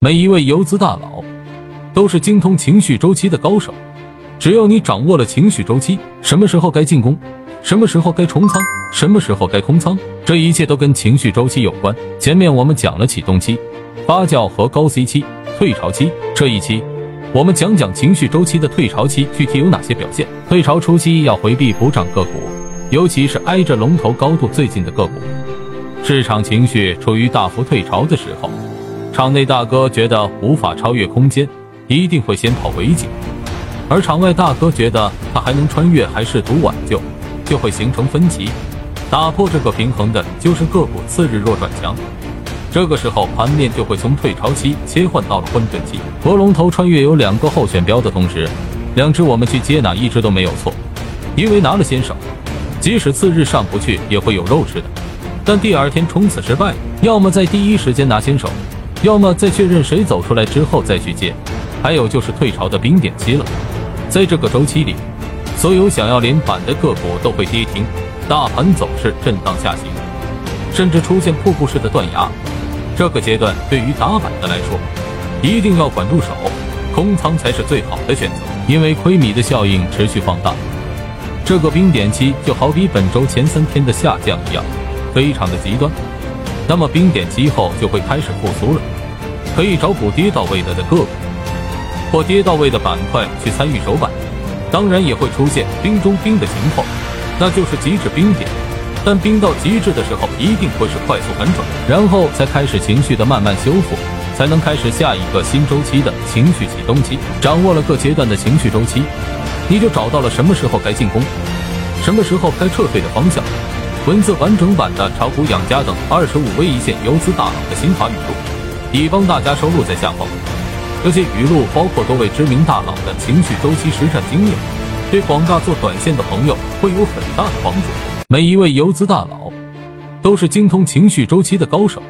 每一位游资大佬都是精通情绪周期的高手，只要你掌握了情绪周期，什么时候该进攻，什么时候该重仓，什么时候该空仓，这一切都跟情绪周期有关。前面我们讲了启动期、发酵和高 C 期、退潮期，这一期我们讲讲情绪周期的退潮期具体有哪些表现。退潮初期要回避补涨个股，尤其是挨着龙头高度最近的个股，市场情绪处于大幅退潮的时候。场内大哥觉得无法超越空间，一定会先跑尾颈；而场外大哥觉得他还能穿越，还试图挽救，就会形成分歧。打破这个平衡的就是个股次日弱转强，这个时候盘面就会从退潮期切换到了混沌期。和龙头穿越有两个候选标的同时，两只我们去接哪一只都没有错，因为拿了先手，即使次日上不去也会有肉吃的。但第二天冲刺失败，要么在第一时间拿先手。要么在确认谁走出来之后再去接，还有就是退潮的冰点期了。在这个周期里，所有想要连板的个股都会跌停，大盘走势震荡下行，甚至出现瀑布式的断崖。这个阶段对于打板的来说，一定要管住手，空仓才是最好的选择，因为亏米的效应持续放大。这个冰点期就好比本周前三天的下降一样，非常的极端。那么冰点期后就会开始复苏了，可以找补跌到位的的个股或跌到位的板块去参与首板，当然也会出现冰中冰的情况，那就是极致冰点。但冰到极致的时候，一定会是快速反转，然后才开始情绪的慢慢修复，才能开始下一个新周期的情绪启动期。掌握了各阶段的情绪周期，你就找到了什么时候该进攻，什么时候该撤退的方向。文字完整版的炒股养家等二十五位一线游资大佬的心法语录，已帮大家收录在下方。这些语录包括多位知名大佬的情绪周期实战经验，对广大做短线的朋友会有很大的帮助。每一位游资大佬都是精通情绪周期的高手，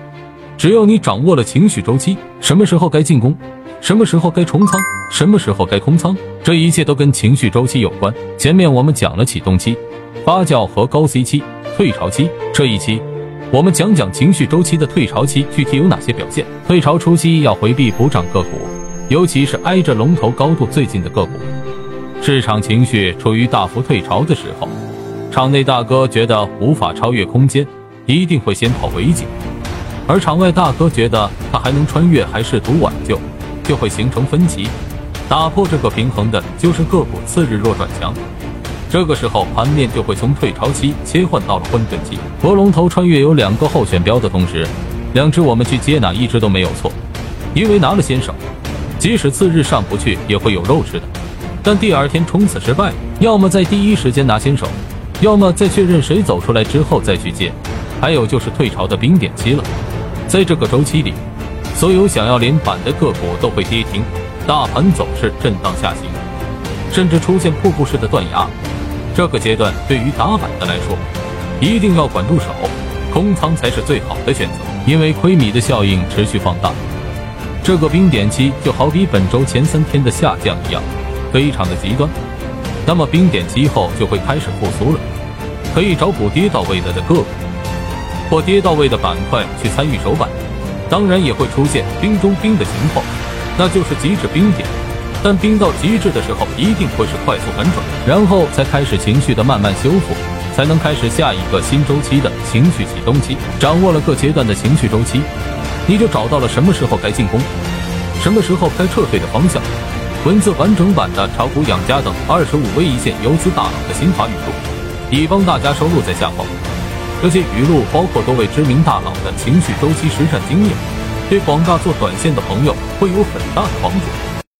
只要你掌握了情绪周期，什么时候该进攻，什么时候该重仓，什么时候该空仓，这一切都跟情绪周期有关。前面我们讲了启动期、发酵和高 C 期。退潮期这一期，我们讲讲情绪周期的退潮期具体有哪些表现。退潮初期要回避补涨个股，尤其是挨着龙头高度最近的个股，市场情绪处于大幅退潮的时候，场内大哥觉得无法超越空间，一定会先跑尾颈；而场外大哥觉得他还能穿越，还试图挽救，就会形成分歧。打破这个平衡的就是个股次日弱转强。这个时候盘面就会从退潮期切换到了混沌期。和龙头穿越有两个候选标的同时，两只我们去接哪一只都没有错，因为拿了先手，即使次日上不去也会有肉吃的。但第二天冲刺失败，要么在第一时间拿先手，要么在确认谁走出来之后再去接，还有就是退潮的冰点期了。在这个周期里，所有想要连板的个股都会跌停，大盘走势震荡下行，甚至出现瀑布式的断崖。这个阶段对于打板的来说，一定要管住手，空仓才是最好的选择，因为亏米的效应持续放大。这个冰点期就好比本周前三天的下降一样，非常的极端。那么冰点期后就会开始复苏了，可以找补跌到位的个股或跌到位的板块去参与首板，当然也会出现冰中冰的情况，那就是极致冰点。但冰到极致的时候，一定会是快速反转，然后才开始情绪的慢慢修复，才能开始下一个新周期的情绪启动期。掌握了各阶段的情绪周期，你就找到了什么时候该进攻，什么时候该撤退的方向。文字完整版的炒股养家等二十五位一线游资大佬的心法语录，已帮大家收录在下方。这些语录包括多位知名大佬的情绪周期实战经验，对广大做短线的朋友会有很大的帮助。